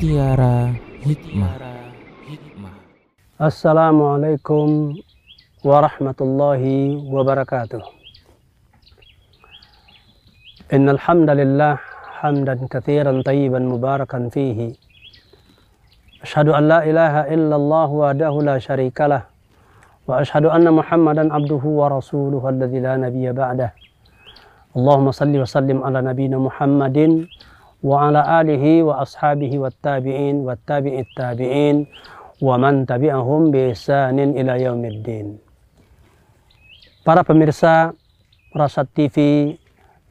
Mutiara Hikmah. Assalamualaikum warahmatullahi wabarakatuh. Innal hamdalillah hamdan katsiran tayyiban mubarakan fihi. Asyhadu an la ilaha illallah wahdahu la syarikalah wa asyhadu anna Muhammadan abduhu wa rasuluhu alladzi la nabiyya ba'dah. Allahumma salli wa sallim ala nabiyyina Muhammadin wa ala alihi wa ashabihi wat tabi'in tabi'it tabi'in wa man. Para pemirsa Rasat TV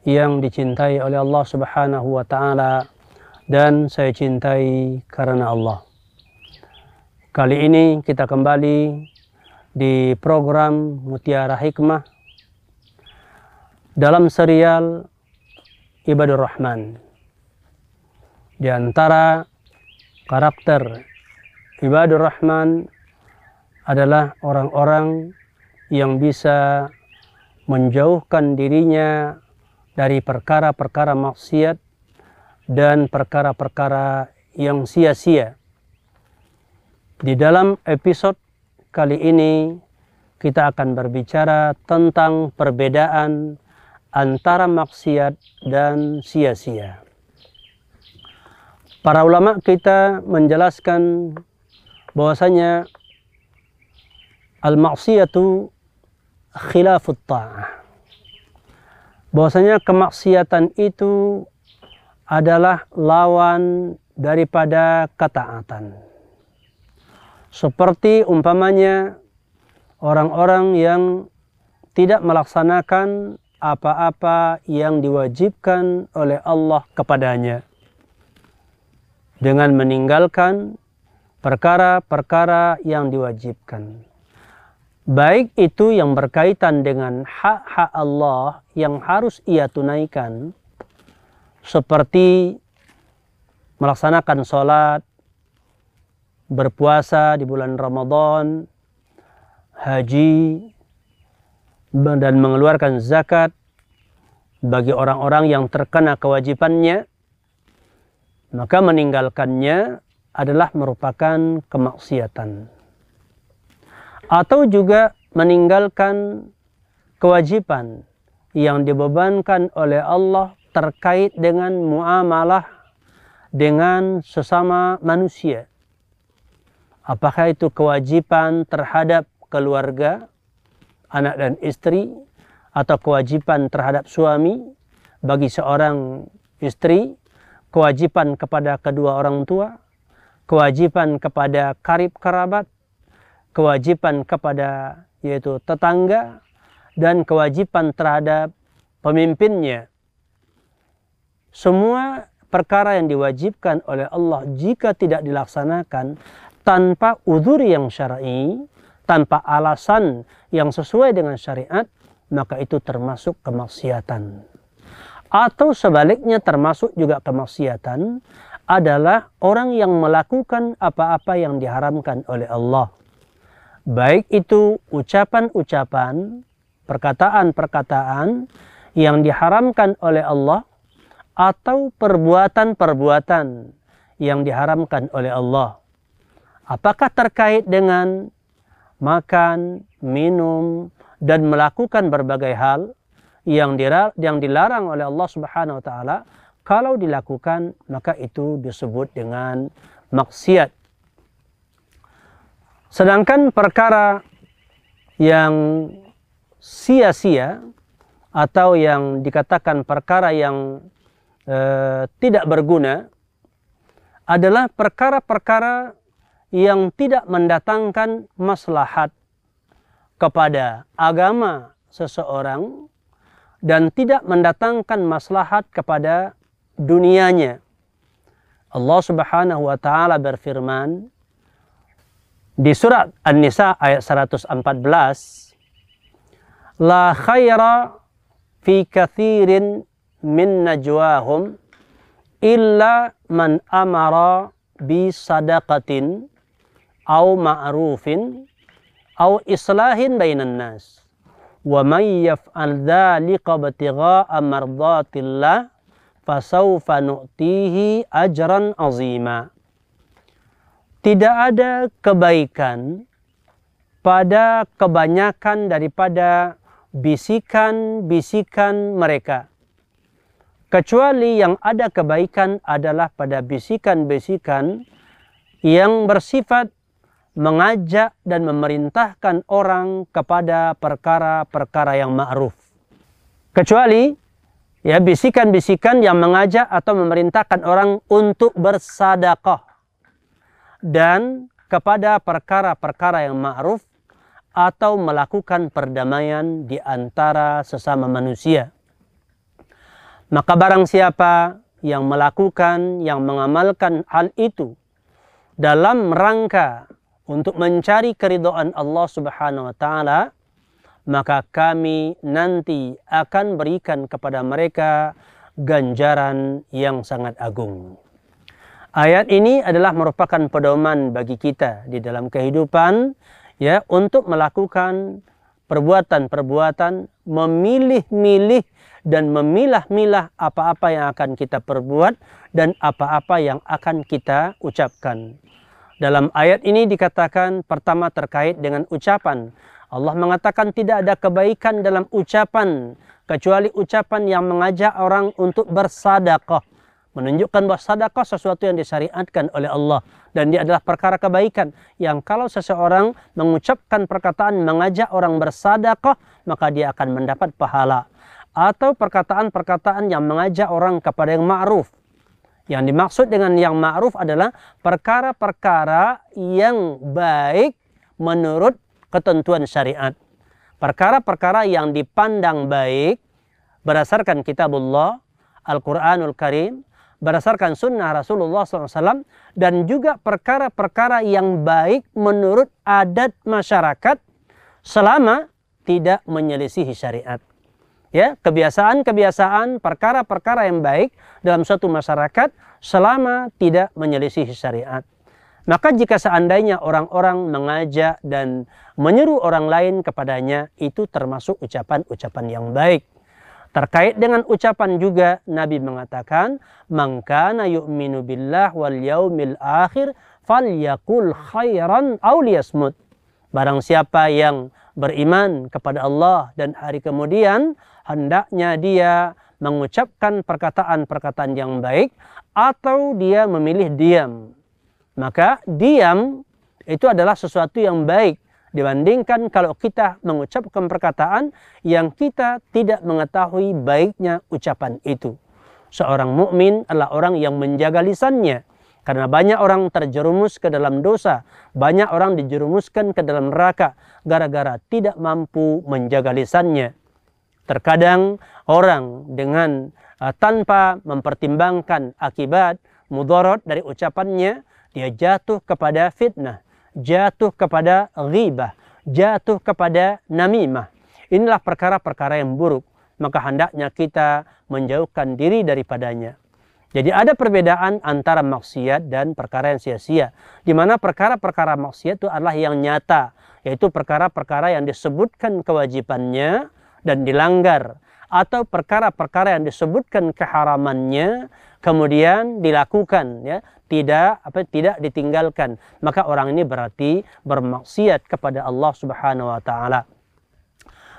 yang dicintai oleh Allah Subhanahu wa taala dan saya cintai karena Allah. Kali ini kita kembali di program Mutiara Hikmah dalam serial Ibadur Rahman. Di antara karakter Ibadur Rahman adalah orang-orang yang bisa menjauhkan dirinya dari perkara-perkara maksiat dan perkara-perkara yang sia-sia. Di dalam episode kali ini kita akan berbicara tentang perbedaan antara maksiat dan sia-sia. Para ulama kita menjelaskan bahwasanya al-maksiyatu khilafut ta'ah. Bahwasanya kemaksiatan itu adalah lawan daripada ketaatan. Seperti umpamanya orang-orang yang tidak melaksanakan apa-apa yang diwajibkan oleh Allah kepadanya dengan meninggalkan perkara-perkara yang diwajibkan. Baik itu yang berkaitan dengan hak-hak Allah yang harus ia tunaikan, seperti melaksanakan sholat, berpuasa di bulan Ramadan, haji, dan mengeluarkan zakat bagi orang-orang yang terkena kewajibannya, maka meninggalkannya adalah merupakan kemaksiatan. Atau juga meninggalkan kewajiban yang dibebankan oleh Allah terkait dengan muamalah dengan sesama manusia. Apakah itu kewajiban terhadap keluarga, anak dan istri, atau kewajiban terhadap suami bagi seorang istri, kewajiban kepada kedua orang tua, kewajiban kepada karib kerabat, kewajiban kepada yaitu tetangga, dan kewajiban terhadap pemimpinnya. Semua perkara yang diwajibkan oleh Allah jika tidak dilaksanakan tanpa udur yang syar'i, tanpa alasan yang sesuai dengan syariat, maka itu termasuk kemaksiatan. Atau sebaliknya termasuk juga kemaksiatan adalah orang yang melakukan apa-apa yang diharamkan oleh Allah. Baik itu ucapan-ucapan, perkataan-perkataan yang diharamkan oleh Allah atau perbuatan-perbuatan yang diharamkan oleh Allah. Apakah terkait dengan makan, minum, dan melakukan berbagai hal yang dilarang oleh Allah Subhanahu wa taala kalau dilakukan maka itu disebut dengan maksiat. Sedangkan perkara yang sia-sia atau yang dikatakan perkara yang eh, tidak berguna adalah perkara-perkara yang tidak mendatangkan maslahat kepada agama seseorang dan tidak mendatangkan maslahat kepada dunianya. Allah Subhanahu wa taala berfirman di surat An-Nisa ayat 114 La khaira fi kathirin min najwahum illa man amara bi sadaqatin au ma'rufin au islahin bainan nas tidak ada kebaikan pada kebanyakan daripada bisikan-bisikan mereka. Kecuali yang ada kebaikan adalah pada bisikan-bisikan yang bersifat mengajak dan memerintahkan orang kepada perkara-perkara yang ma'ruf. Kecuali ya bisikan-bisikan yang mengajak atau memerintahkan orang untuk bersadaqah dan kepada perkara-perkara yang ma'ruf atau melakukan perdamaian di antara sesama manusia. Maka barang siapa yang melakukan, yang mengamalkan hal itu dalam rangka untuk mencari keridhaan Allah Subhanahu wa taala, maka kami nanti akan berikan kepada mereka ganjaran yang sangat agung. Ayat ini adalah merupakan pedoman bagi kita di dalam kehidupan ya untuk melakukan perbuatan-perbuatan memilih-milih dan memilah-milah apa-apa yang akan kita perbuat dan apa-apa yang akan kita ucapkan. Dalam ayat ini dikatakan pertama terkait dengan ucapan. Allah mengatakan tidak ada kebaikan dalam ucapan kecuali ucapan yang mengajak orang untuk bersadaqah menunjukkan bahwa sedekah sesuatu yang disyariatkan oleh Allah dan dia adalah perkara kebaikan. Yang kalau seseorang mengucapkan perkataan mengajak orang bersedekah maka dia akan mendapat pahala. Atau perkataan-perkataan yang mengajak orang kepada yang ma'ruf yang dimaksud dengan yang ma'ruf adalah perkara-perkara yang baik menurut ketentuan syariat perkara-perkara yang dipandang baik berdasarkan kitabullah Al-Quranul Karim berdasarkan sunnah Rasulullah SAW dan juga perkara-perkara yang baik menurut adat masyarakat selama tidak menyelisihi syariat. Ya, kebiasaan-kebiasaan, perkara-perkara yang baik dalam suatu masyarakat selama tidak menyelisihi syariat. Maka jika seandainya orang-orang mengajak dan menyeru orang lain kepadanya, itu termasuk ucapan-ucapan yang baik. Terkait dengan ucapan juga Nabi mengatakan, "Mangkana yu'minu billah wal yaumil akhir falyakul khairan aw liyasmut." Barang siapa yang beriman kepada Allah dan hari kemudian, hendaknya dia mengucapkan perkataan-perkataan yang baik atau dia memilih diam. Maka diam itu adalah sesuatu yang baik dibandingkan kalau kita mengucapkan perkataan yang kita tidak mengetahui baiknya ucapan itu. Seorang mukmin adalah orang yang menjaga lisannya karena banyak orang terjerumus ke dalam dosa, banyak orang dijerumuskan ke dalam neraka gara-gara tidak mampu menjaga lisannya. Terkadang orang dengan uh, tanpa mempertimbangkan akibat mudarat dari ucapannya, dia jatuh kepada fitnah jatuh kepada ghibah, jatuh kepada namimah. Inilah perkara-perkara yang buruk. Maka hendaknya kita menjauhkan diri daripadanya. Jadi ada perbedaan antara maksiat dan perkara yang sia-sia. Di mana perkara-perkara maksiat itu adalah yang nyata. Yaitu perkara-perkara yang disebutkan kewajibannya dan dilanggar. Atau perkara-perkara yang disebutkan keharamannya kemudian dilakukan ya tidak apa tidak ditinggalkan maka orang ini berarti bermaksiat kepada Allah Subhanahu wa taala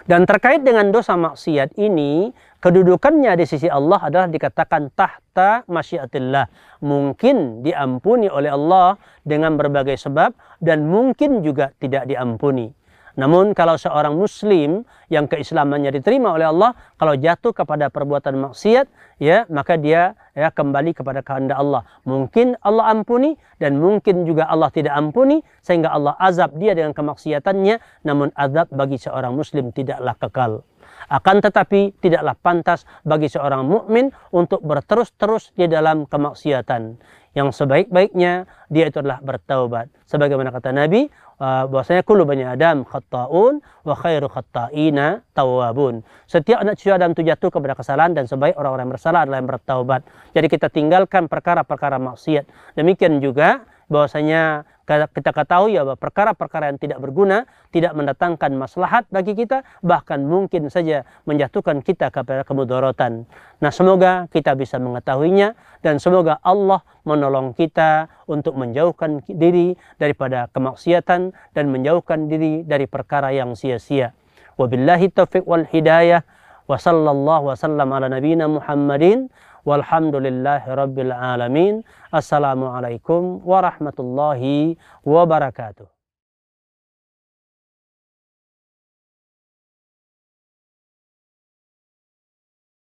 dan terkait dengan dosa maksiat ini kedudukannya di sisi Allah adalah dikatakan tahta masyiatillah. Mungkin diampuni oleh Allah dengan berbagai sebab dan mungkin juga tidak diampuni namun kalau seorang muslim yang keislamannya diterima oleh Allah kalau jatuh kepada perbuatan maksiat ya maka dia ya kembali kepada kehendak Allah. Mungkin Allah ampuni dan mungkin juga Allah tidak ampuni sehingga Allah azab dia dengan kemaksiatannya namun azab bagi seorang muslim tidaklah kekal. Akan tetapi tidaklah pantas bagi seorang mukmin untuk berterus-terus di dalam kemaksiatan. Yang sebaik-baiknya dia itu adalah bertaubat. Sebagaimana kata Nabi, uh, bahwasanya kullu bani Adam khata'un wa khairu khata'ina tawabun. Setiap anak cucu Adam itu jatuh kepada kesalahan dan sebaik orang-orang bersalah adalah yang bertaubat. Jadi kita tinggalkan perkara-perkara maksiat. Demikian juga bahwasanya kita ketahui ya bahwa perkara-perkara yang tidak berguna tidak mendatangkan maslahat bagi kita bahkan mungkin saja menjatuhkan kita kepada kemudorotan. Nah, semoga kita bisa mengetahuinya dan semoga Allah menolong kita untuk menjauhkan diri daripada kemaksiatan dan menjauhkan diri dari perkara yang sia-sia. Wabillahi taufiq wal hidayah wa sallallahu wasallam ala nabiyina Muhammadin walhamdulillahi rabbil alamin. Assalamualaikum warahmatullahi wabarakatuh